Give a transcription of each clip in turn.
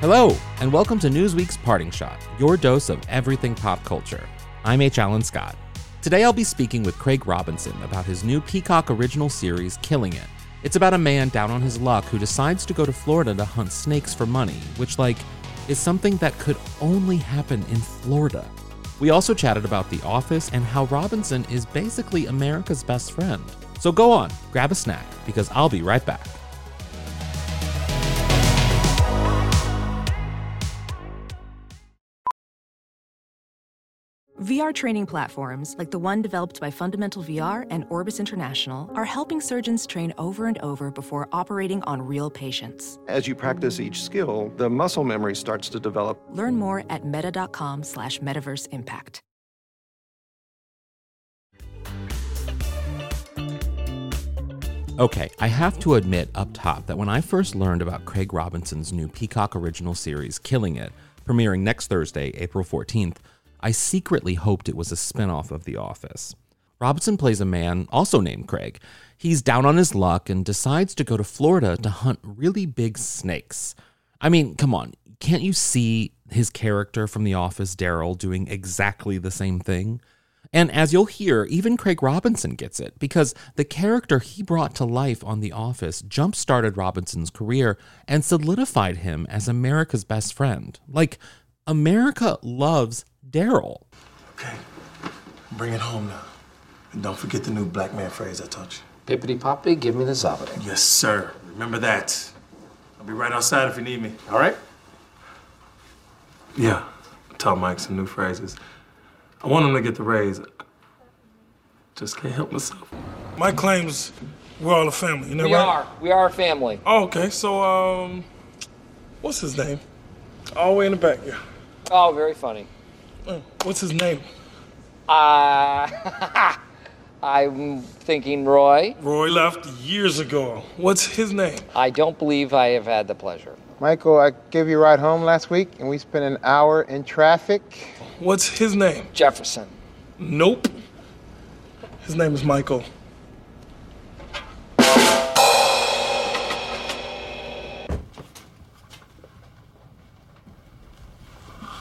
Hello, and welcome to Newsweek's Parting Shot, your dose of everything pop culture. I'm H. Alan Scott. Today I'll be speaking with Craig Robinson about his new Peacock original series, Killing It. It's about a man down on his luck who decides to go to Florida to hunt snakes for money, which, like, is something that could only happen in Florida. We also chatted about The Office and how Robinson is basically America's best friend. So go on, grab a snack, because I'll be right back. VR training platforms, like the one developed by Fundamental VR and Orbis International, are helping surgeons train over and over before operating on real patients. As you practice each skill, the muscle memory starts to develop. Learn more at meta.com slash metaverse impact. Okay, I have to admit up top that when I first learned about Craig Robinson's new Peacock original series, Killing It, premiering next Thursday, April 14th, I secretly hoped it was a spinoff of The Office. Robinson plays a man also named Craig. He's down on his luck and decides to go to Florida to hunt really big snakes. I mean, come on, can't you see his character from The Office, Daryl, doing exactly the same thing? And as you'll hear, even Craig Robinson gets it because the character he brought to life on The Office jump started Robinson's career and solidified him as America's best friend. Like, America loves Daryl. Okay, bring it home now. And don't forget the new black man phrase I taught you. Pippity poppity, give me the zobbity. Yes, sir. Remember that. I'll be right outside if you need me. All right? Yeah, I taught Mike some new phrases. I want him to get the raise. Just can't help myself. Mike claims we're all a family, you know We right? are. We are a family. Oh, okay. So, um, what's his name? All the way in the back, yeah. Oh, very funny. Uh, What's his name? Uh, I'm thinking Roy. Roy left years ago. What's his name? I don't believe I have had the pleasure. Michael, I gave you a ride home last week and we spent an hour in traffic. What's his name? Jefferson. Nope. His name is Michael.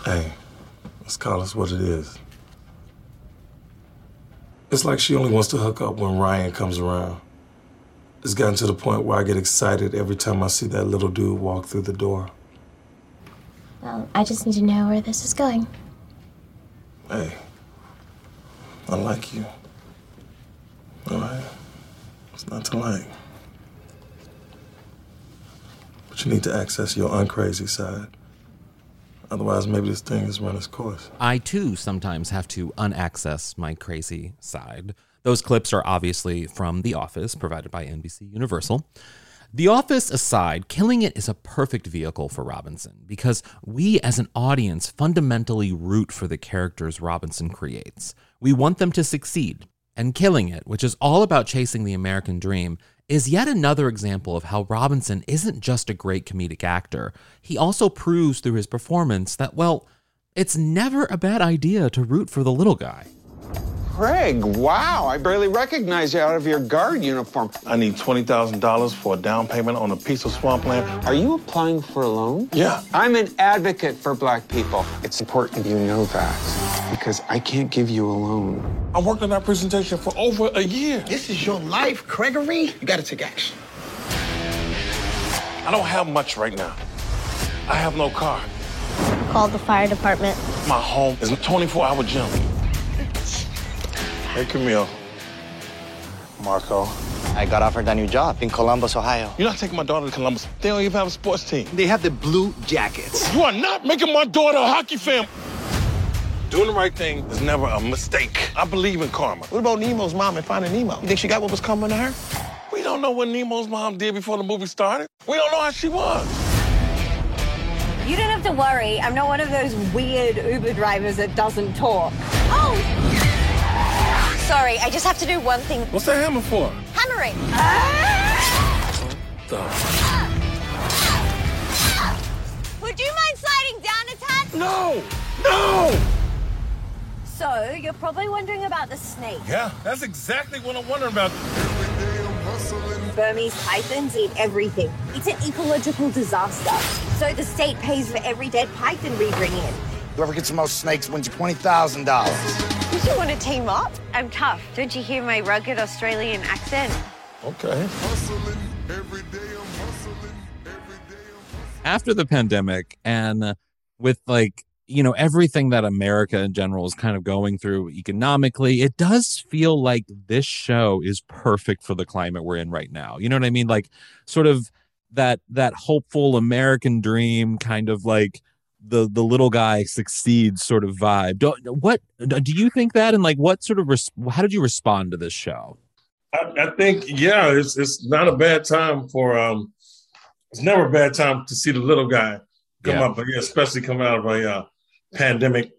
Hey, let's call this what it is. It's like she only wants to hook up when Ryan comes around. It's gotten to the point where I get excited every time I see that little dude walk through the door. Well, I just need to know where this is going. Hey, I like you. All right? It's not to like. But you need to access your uncrazy side. Otherwise, maybe this thing has run its course. I too sometimes have to unaccess my crazy side. Those clips are obviously from The Office, provided by NBC Universal. The Office aside, Killing It is a perfect vehicle for Robinson because we as an audience fundamentally root for the characters Robinson creates. We want them to succeed. And Killing It, which is all about chasing the American dream, is yet another example of how Robinson isn't just a great comedic actor. He also proves through his performance that, well, it's never a bad idea to root for the little guy. Craig, wow, I barely recognize you out of your guard uniform. I need $20,000 for a down payment on a piece of swampland. Are you applying for a loan? Yeah. I'm an advocate for black people. It's important you know that because I can't give you a loan. I worked on that presentation for over a year. This is your life, Gregory. You gotta take action. I don't have much right now. I have no car. Call the fire department. My home is a 24 hour gym. Hey, Camille. Marco. I got offered a new job in Columbus, Ohio. You're not taking my daughter to Columbus. They don't even have a sports team. They have the blue jackets. You are not making my daughter a hockey fan. Doing the right thing is never a mistake. I believe in karma. What about Nemo's mom and finding Nemo? You think she got what was coming to her? We don't don't know what Nemo's mom did before the movie started. We don't know how she was. You don't have to worry. I'm not one of those weird Uber drivers that doesn't talk. Oh! Sorry, I just have to do one thing. What's that hammer for? Hammering. Would you mind sliding down a tad? No! No! So, you're probably wondering about the snake. Yeah, that's exactly what I'm wondering about. Burmese pythons eat everything. It's an ecological disaster. So the state pays for every dead python we bring in. Whoever gets the most snakes wins you $20,000. Did you want to team up? I'm tough. Don't you hear my rugged Australian accent? Okay. After the pandemic and with like, you know, everything that America in general is kind of going through economically, it does feel like this show is perfect for the climate we're in right now. You know what I mean? Like sort of that that hopeful American dream kind of like the the little guy succeeds sort of vibe. Do, what do you think that and like what sort of res- how did you respond to this show? I, I think yeah, it's it's not a bad time for um, it's never a bad time to see the little guy come Yeah. up, but yeah, especially coming out of a uh, pandemic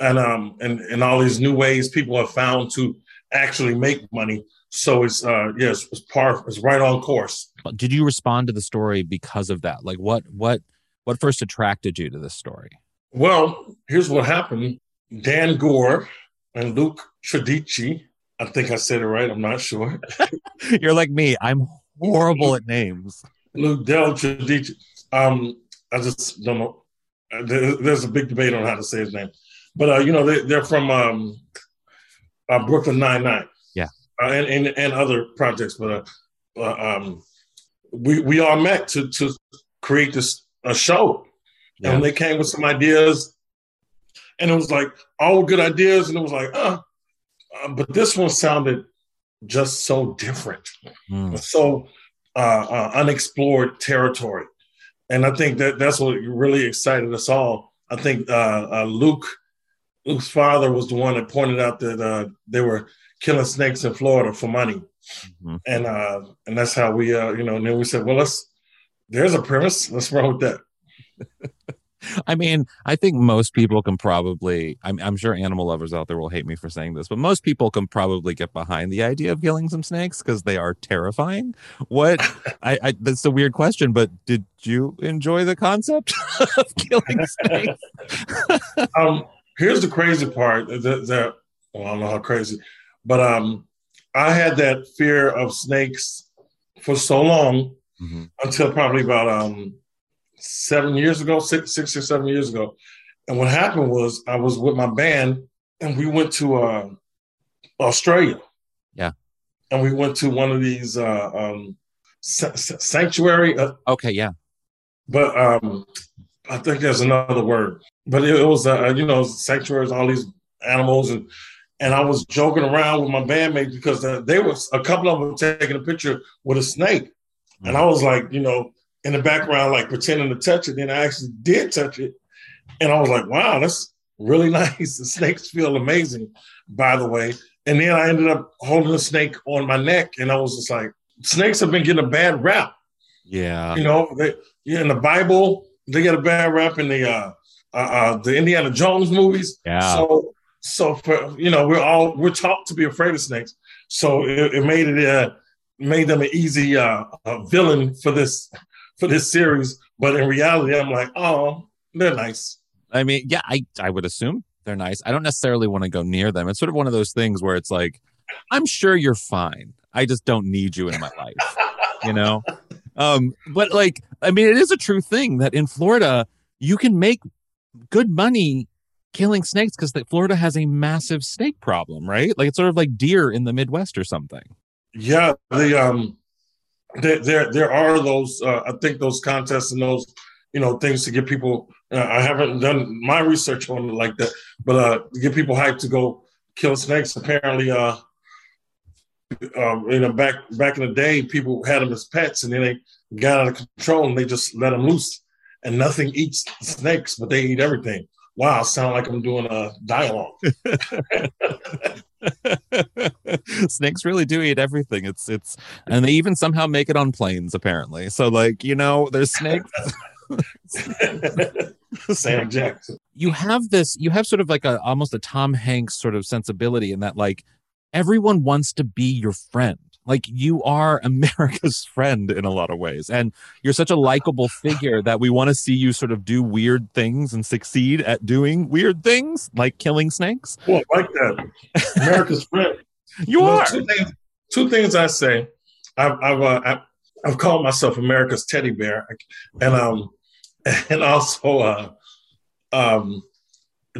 and um and and all these new ways people have found to actually make money. So it's uh yes, it's par it's right on course. Did you respond to the story because of that? Like what what what first attracted you to this story? Well, here's what happened. Dan Goor and Luke Tredici, I think I said it right, I'm not sure. You're like me. I'm horrible at names. Luke Del Tredici. Um, I just don't know. There's a big debate on how to say his name, but uh, you know they, they're from um, uh, Brooklyn Nine Nine, Yeah. uh, and, and and other projects. But uh, uh, um, we we all met to to create this a show, Yeah. and they came with some ideas, and it was like all good ideas, and it was like, uh, uh but this one sounded just so different Mm. so uh, uh, unexplored territory. And I think that that's what really excited us all. I think uh, uh, Luke, Luke's father was the one that pointed out that uh, they were killing snakes in Florida for money, Mhm. and uh, and that's how we, uh, you know. And then we said, well, let's. There's a premise. Let's run with that. I mean, I think most people can probably. I'm, I'm sure animal lovers out there will hate me for saying this, but most people can probably get behind the idea of killing some snakes because they are terrifying. What? I, I that's a weird question, but did you enjoy the concept of killing snakes? um, here's the crazy part that, that well, I don't know how crazy, but um, I had that fear of snakes for so long Mhm. until probably about um, seven years ago, six, six or seven years ago. And what happened was I was with my band and we went to uh, Australia. Yeah. And we went to one of these uh, um, sa- sa- sanctuary, uh, Okay, yeah. but um, I think there's another word. But it, it was, uh, you know, sanctuaries, all these animals, and and I was joking around with my bandmates because uh, they was a couple of them taking a picture with a snake, and I was like, you know, in the background, like pretending to touch it. Then I actually did touch it, and I was like, wow, that's really nice. The snakes feel amazing, by the way. And then I ended up holding a snake on my neck, and I was just like, snakes have been getting a bad rap. Yeah. You know, they, yeah, in the Bible, they get a bad rap in the uh, uh, uh, the Indiana Jones movies. Yeah. So, so for you know, we're all we're taught to be afraid of snakes. So it, it made it uh, made them an easy uh, uh, villain for this for this series. But in reality, I'm like, oh, they're nice. I mean, yeah, I, I would assume they're nice. I don't necessarily want to go near them. It's sort of one of those things where it's like, I'm sure you're fine. I just don't need you in my life, you know? Um, but like, I mean, it is a true thing that in Florida, you can make good money killing snakes because that Florida has a massive snake problem, right? Like it's sort of like deer in the Midwest or something. Yeah, the um, there there there are those. Uh, I think those contests and those you know things to get people. Uh, I haven't done my research on it like that, but uh, to get people hyped to go kill snakes. Apparently, uh, um, you know, back back in the day, people had them as pets, and then they got out of control, and they just let them loose, and nothing eats snakes, but they eat everything. Wow, I sound like I'm doing a dialogue. Snakes really do eat everything. It's it's and they even somehow make it on planes apparently. So like, you know, there's snakes. Sam Jackson. You have this you have sort of like a almost a Tom Hanks sort of sensibility in that like everyone wants to be your friend. Like you are America's friend in a lot of ways. And you're such a likable figure that we want to see you sort of do weird things and succeed at doing weird things like killing snakes. Well, like that. America's friend. You Well, are. Two things, two things I say. I've I've, uh, I've I've called myself America's teddy bear, and um and also uh um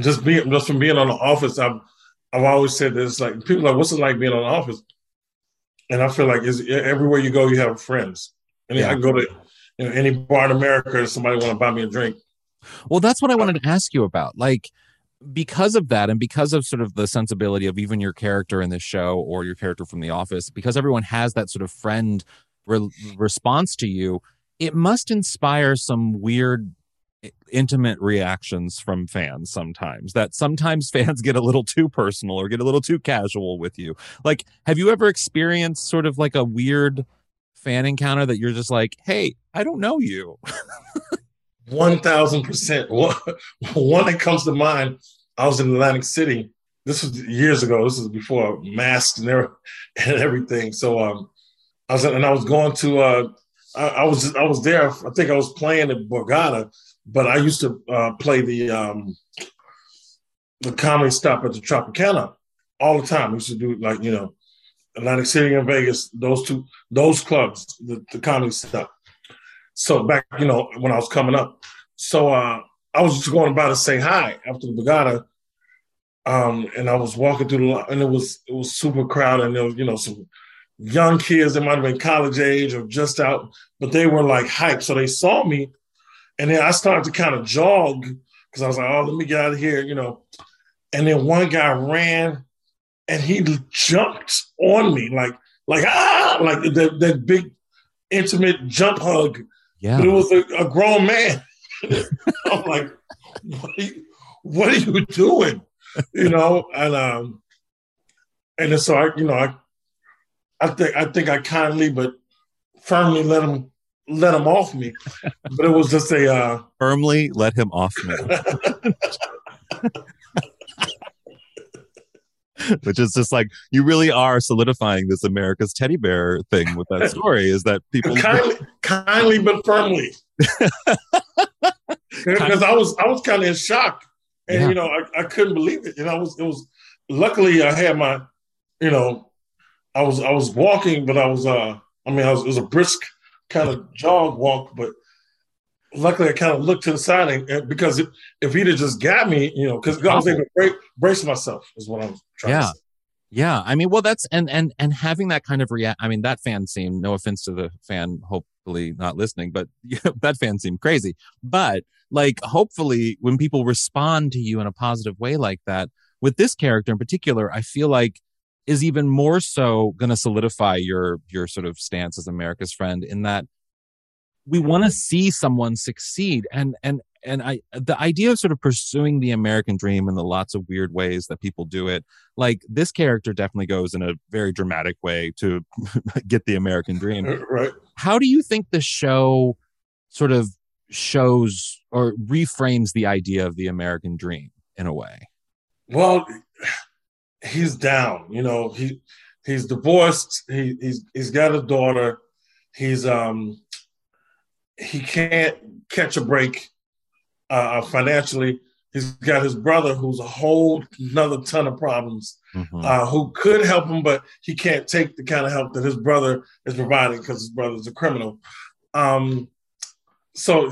just being just from being on the office. I've I've always said this like people are like what's it like being on the office, and I feel like everywhere you go you have friends, and Yeah. I go to you know any bar in America and somebody want to buy me a drink. Well, that's what I wanted to ask you about. Like, because of that, and because of sort of the sensibility of even your character in this show or your character from The Office, because everyone has that sort of friend re- response to you, it must inspire some weird, i- intimate reactions from fans sometimes. That sometimes fans get a little too personal or get a little too casual with you. Like, have you ever experienced sort of like a weird fan encounter that you're just like, hey, I don't know you? One thousand percent. One one that comes to mind. I was in Atlantic City. This was years ago. This was before masks and, and everything. So um, I was and I was going to. Uh, I, I was I was there. I think I was playing at Borgata, but I used to uh, play the um, the comedy stop at the Tropicana all the time. We used to do like you know Atlantic City and Vegas. Those two those clubs, the, the comedy stop. So back, you know, when I was coming up, so uh, I was just going by to say hi after the Borgata, um, and I was walking through the and it was it was super crowded, and there was you know some young kids that might have been college age or just out, but they were like hyped, so they saw me, and then I started to kind of jog because I was like, oh, let me get out of here, you know, and then one guy ran, and he jumped on me like like ah like that that big intimate jump hug Yeah. but it was a, a grown man. I'm like, what are, you, what are you doing? You know, and um, and so I, you know, I, I think I think I kindly but firmly let him let him off me, but it was just a uh, Firmly let him off me. Which is just like you really are solidifying this America's teddy bear thing with that story. Is that people kindly, kindly but firmly. Because I was I was kind of in shock, and Yeah. you know I, I couldn't believe it. And I was it was luckily I had my, you know, I was I was walking, but I was uh I mean I was it was a brisk kind of jog walk, but luckily I kind of looked to the side and, and because if, if he'd have just got me, you know, because I was able to break, brace myself is what I was trying yeah. to say. yeah. I mean well that's and and and having that kind of react i mean that fan seemed no offense to the fan hopefully not listening but that fan seemed crazy. But like hopefully when people respond to you in a positive way like that with this character in particular i feel like is even more so going to solidify your your sort of stance as america's friend in that we want to see someone succeed. And and and i the idea of sort of pursuing the american dream in the lots of weird ways that people do it like this character definitely goes in a very dramatic way to get the american dream. Uh, right. how do you think the show sort of shows or reframes the idea of the american dream in a way? Well, he's down. You know, he he's divorced. He he's he's got a daughter. He's um he can't catch a break uh, financially. He's got his brother who's a whole another ton of problems. Uh, who could help him, but he can't take the kind of help that his brother is providing because his brother's a criminal. Um, so,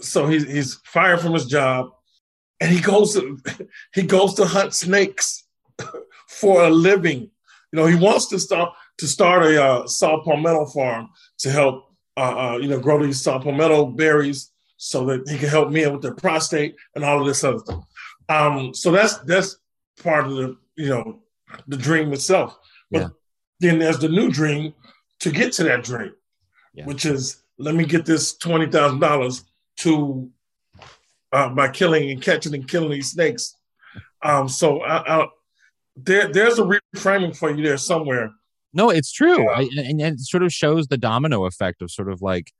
so he's he's fired from his job, and he goes to he goes to hunt snakes for a living. You know, he wants to start to start a uh, saw palmetto farm to help uh, uh, you know grow these saw palmetto berries so that he can help men with their prostate and all of this other stuff. Um, so that's that's part of the you know the dream itself. But Yeah. then there's the new dream to get to that dream, which is let me get this twenty thousand dollars to uh, by killing and catching and killing these snakes. Um, so I, I, there, there's a reframing for you there somewhere. No, it's true, I, and, and it sort of shows the domino effect of sort of like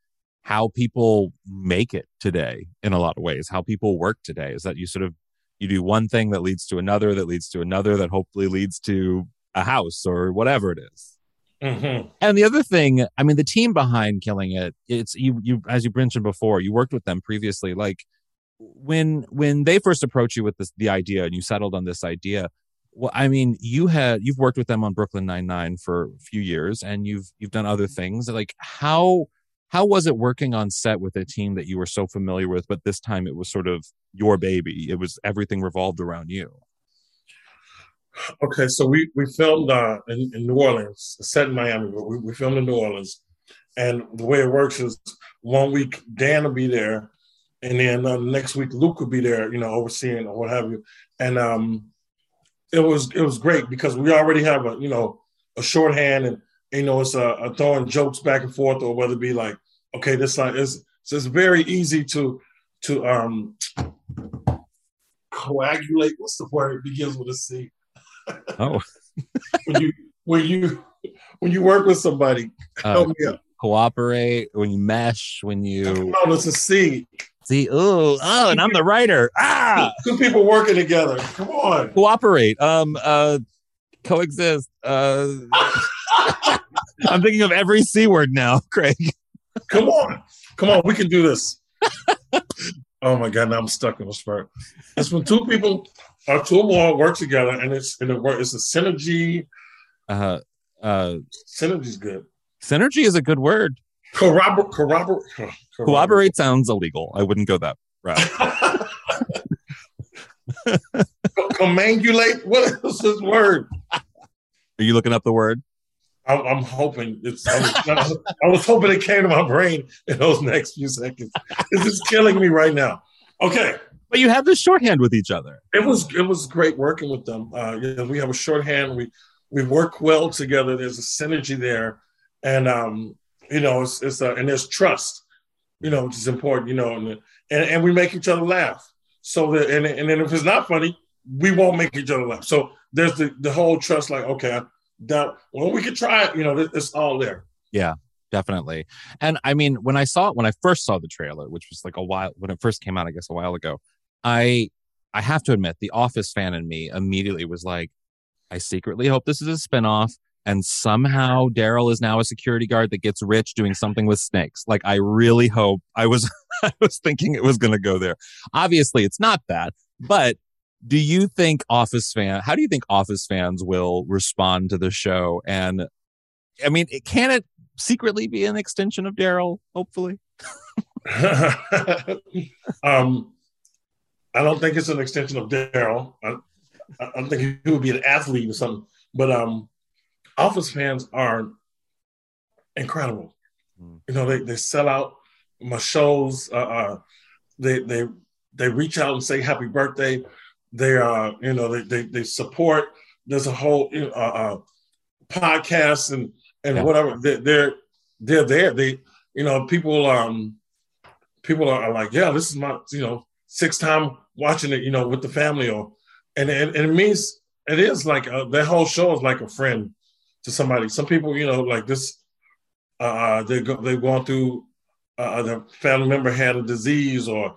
how people make it today in a lot of ways. How people work today is that you sort of you do one thing that leads to another, that leads to another, that hopefully leads to a house or whatever it is. Mm-hmm. And the other thing, I mean, the team behind Killing It, it's you. You as you mentioned before, you worked with them previously. Like when when they first approached you with this the idea, and you settled on this idea. Well, I mean, you had you've worked with them on Brooklyn Nine Nine for a few years, and you've you've done other things. Like how how was it working on set with a team that you were so familiar with, but this time it was sort of your baby? It was everything revolved around you. Okay, so we we filmed uh, in, in New Orleans, set in Miami, but we, we filmed in New Orleans. And the way it works is one week Dan will be there, and then uh, next week Luke will be there, you know, overseeing or what have you. And um, it was it was great because we already have a you know a shorthand, and you know it's a, a throwing jokes back and forth, or whether it be like, okay, this line is so it's very easy to to um coagulate. What's the word? It begins with a C. Oh, when you when you when you work with somebody, uh, help me out. cooperate when you mesh when you No, it's a C. see. Oh, oh, and I'm the writer. Ah, Two people working together. Come on. cooperate. Um, uh, coexist. Uh, I'm thinking of every c word now, Craig. Come on. Come on. We can do this. oh my God. Now I'm stuck in a spurt. It's when two people or two or more work together and it's and it work, it's a synergy. Uh, uh, Synergy's good. synergy is a good word. Corroborate. Corroborate. Sounds illegal. I wouldn't go that route. Commangulate. What is this word? Are you looking up the word? I'm, I'm hoping it's. I was, I was hoping it came to my brain in those next few seconds. This is killing me right now. Okay, But you have this shorthand with each other. it was it was great working with them. Uh, you know, we have a shorthand. We we work well together. There's a synergy there, and um, you know, it's it's a, and there's trust. You know, which is important. You know, and and, and we make each other laugh. So that and and then if it's not funny, we won't make each other laugh. So there's the the whole trust. Like okay, that well we could try it. You know, it's all there. Yeah, definitely. And I mean, when I saw it, when I first saw the trailer, which was like a while when it first came out, I guess a while ago, I I have to admit, the Office fan in me immediately was like, I secretly hope this is a spinoff. And somehow Daryl is now a security guard that gets rich doing something with snakes. Like I really hope I was I was thinking it was gonna go there. Obviously it's not that, but do you think Office fan how do you think Office fans will respond to the show? And I mean, can it secretly be an extension of Daryl, hopefully? um, I don't think it's an extension of Daryl. I, I I think he would be an athlete or something. But um, Office fans are incredible. You know, they, they sell out my shows. Uh, uh, they they they reach out and say happy birthday. They uh, you know, they they, they support. There's a whole uh, uh, podcast and and Yeah. whatever. They're, they're they're there. They you know people um people are, are like yeah this is my you know sixth time watching it you know with the family or and and, and it means it is like uh that whole show is like a friend to somebody. Some people you know like this uh they go they've gone through uh their family member had a disease or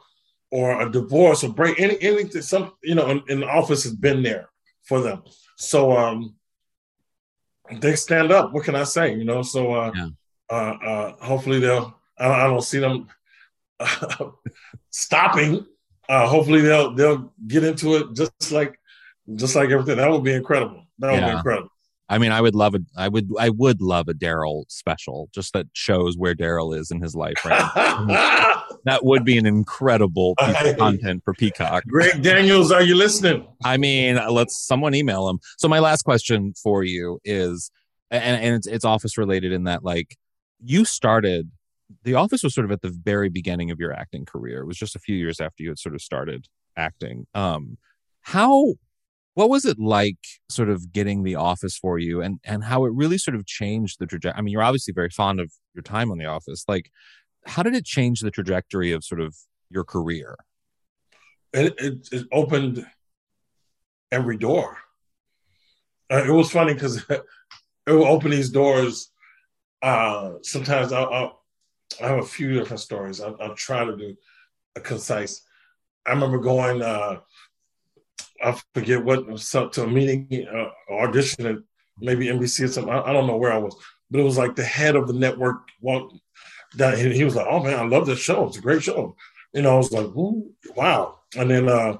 or a divorce or break any anything some you know in, in the office has been there for them. So um they stand up. What can i say you know? So uh uh, uh hopefully they'll I, I don't see them stopping. Uh hopefully they'll they'll get into it just like just like everything. That would be incredible. That would be incredible I mean, I would love a, I would, I would love a Daryl special, just that shows where Daryl is in his life right now. that would be an incredible piece of content for Peacock. greg daniels are you listening I mean, let's someone email him. So my last question for you is, and, and it's, it's office related in that like you started, the office was sort of at the very beginning of your acting career. It was just a few years after you had sort of started acting. Um, how, what was it like sort of getting the office for you and, and how it really sort of changed the trajectory? I mean, you're obviously very fond of your time on the office. Like, how did it change the trajectory of sort of your career? it, it, it opened every door. uh, it was funny because it will open these doors. Uh, sometimes I'll, I'll, I have a few different stories. I'll, I'll, try to do a concise. I remember going. Uh, I forget what to a meeting, uh, audition at maybe NBC or something. I, I, don't know where I was, but it was like the head of the network. Walked down, he was like, "Oh man, I love this show. It's a great show." Know, I was like, "Wow!" And then, uh,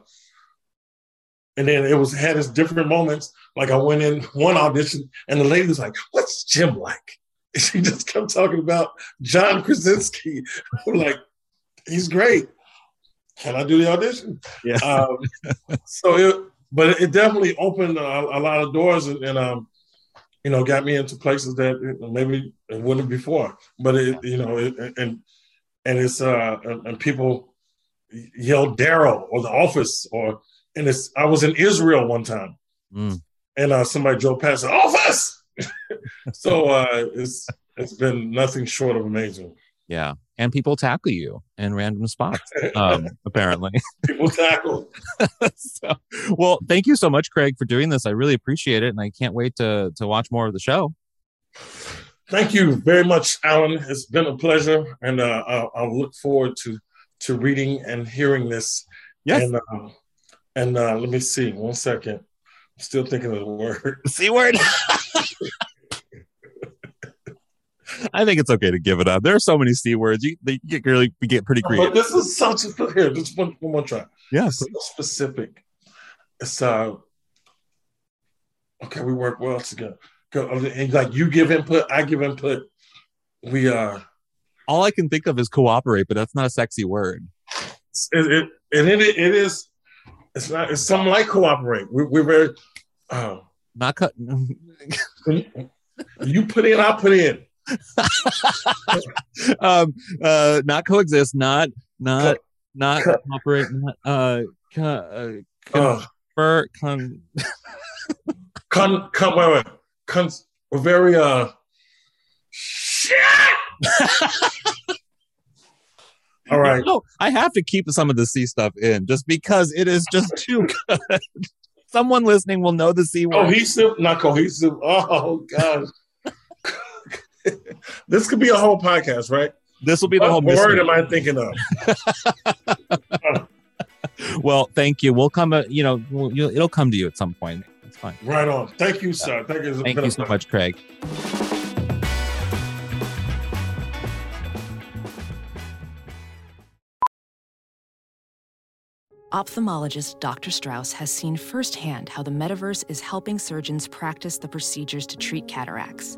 and then it was had its different moments. Like I went in one audition, and the lady was like, "What's Jim like?" And she just kept talking about John Krasinski. like, he's great can I do the audition? Yeah. Um, so it, but it definitely opened a, a lot of doors and, and, um, you know, got me into places that maybe it wouldn't before. But it, you know, it, and and it's uh, and, people yell Daryl or the Office or and it's I was in Israel one time, mm. and uh, somebody drove past the Office. so uh, it's it's been nothing short of amazing. Yeah. And people tackle you in random spots, um, apparently. People tackle. so, well, thank you so much, Craig, for doing this. I really appreciate it. And I can't wait to, to watch more of the show. Thank you very much, Alan. It's been a pleasure. And uh, I'll, I'll, look forward to, to reading and hearing this. Yes. And, uh, and uh, let me see, one second. I'm still thinking of the word. C word. I think it's okay to give it up. There are so many c words. You they get really get pretty creative. But this is such a here. Just one, one more try. Yes, specific. It's uh. Okay, we work well together. And like you give input, I give input. We uh. All I can think of is cooperate, but that's not a sexy word. It it it, it, it is. It's not. It's something like cooperate. We, we're very. Uh, not cut. you put in, I put in. um, uh, not coexist, not not not operate, not uh, con, uh, confer, con, con, con, wait, wait, con, we're very uh, shit. All right. No, I have to keep some of the C stuff in just because it is just too good. Someone listening will know the C word. Cohesive, not cohesive. Oh gosh this could be a whole podcast, right? This will be the what whole. What word am I thinking of? well, thank you. We'll come. Uh, you know, we'll, it'll come to you at some point. It's fine. Right on. Thank you, sir. Thank you. Thank you so much, Craig. Ophthalmologist Dr. Strauss has seen firsthand how the metaverse is helping surgeons practice the procedures to treat cataracts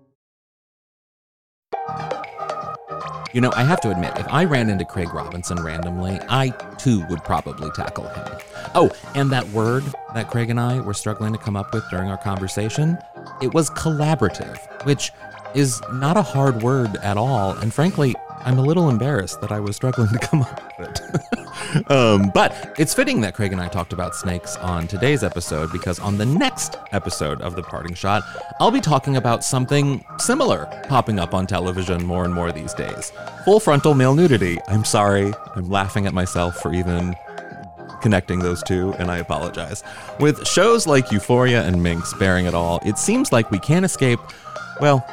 You know, I have to admit, if I ran into Craig Robinson randomly, I too would probably tackle him. Oh, and that word that Craig and I were struggling to come up with during our conversation, it was collaborative, which is not a hard word at all. And frankly, I'm a little embarrassed that I was struggling to come up with it. um, but it's fitting that Craig and I talked about snakes on today's episode because on the next episode of The Parting Shot, I'll be talking about something similar popping up on television more and more these days full frontal male nudity. I'm sorry, I'm laughing at myself for even connecting those two, and I apologize. With shows like Euphoria and Minx bearing it all, it seems like we can't escape, well,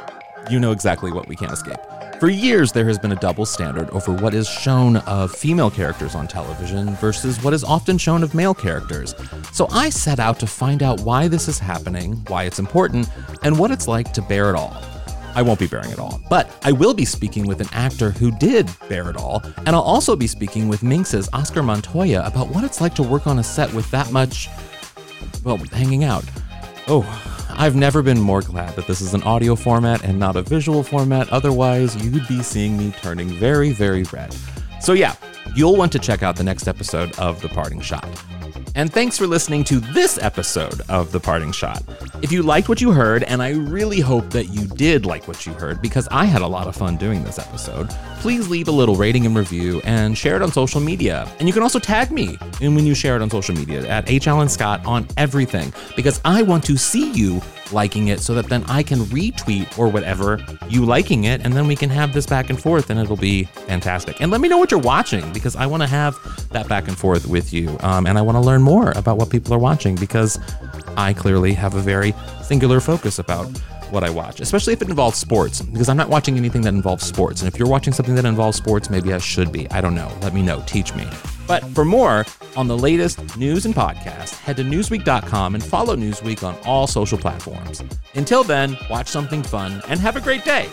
you know exactly what we can't escape. For years, there has been a double standard over what is shown of female characters on television versus what is often shown of male characters. So I set out to find out why this is happening, why it's important, and what it's like to bear it all. I won't be bearing it all, but I will be speaking with an actor who did bear it all, and I'll also be speaking with Minx's Oscar Montoya about what it's like to work on a set with that much, well, hanging out. Oh, I've never been more glad that this is an audio format and not a visual format, otherwise, you'd be seeing me turning very, very red. So, yeah, you'll want to check out the next episode of The Parting Shot. And thanks for listening to this episode of The Parting Shot. If you liked what you heard, and I really hope that you did like what you heard because I had a lot of fun doing this episode, please leave a little rating and review and share it on social media. And you can also tag me in when you share it on social media at H. Alan Scott on everything because I want to see you liking it so that then I can retweet or whatever you liking it and then we can have this back and forth and it'll be fantastic. And let me know what you're watching because I want to have that back and forth with you. Um, and I want to learn more about what people are watching because I clearly have a very singular focus about what I watch, especially if it involves sports, because I'm not watching anything that involves sports. And if you're watching something that involves sports, maybe I should be. I don't know. Let me know. Teach me. But for more on the latest news and podcasts, head to Newsweek.com and follow Newsweek on all social platforms. Until then, watch something fun and have a great day.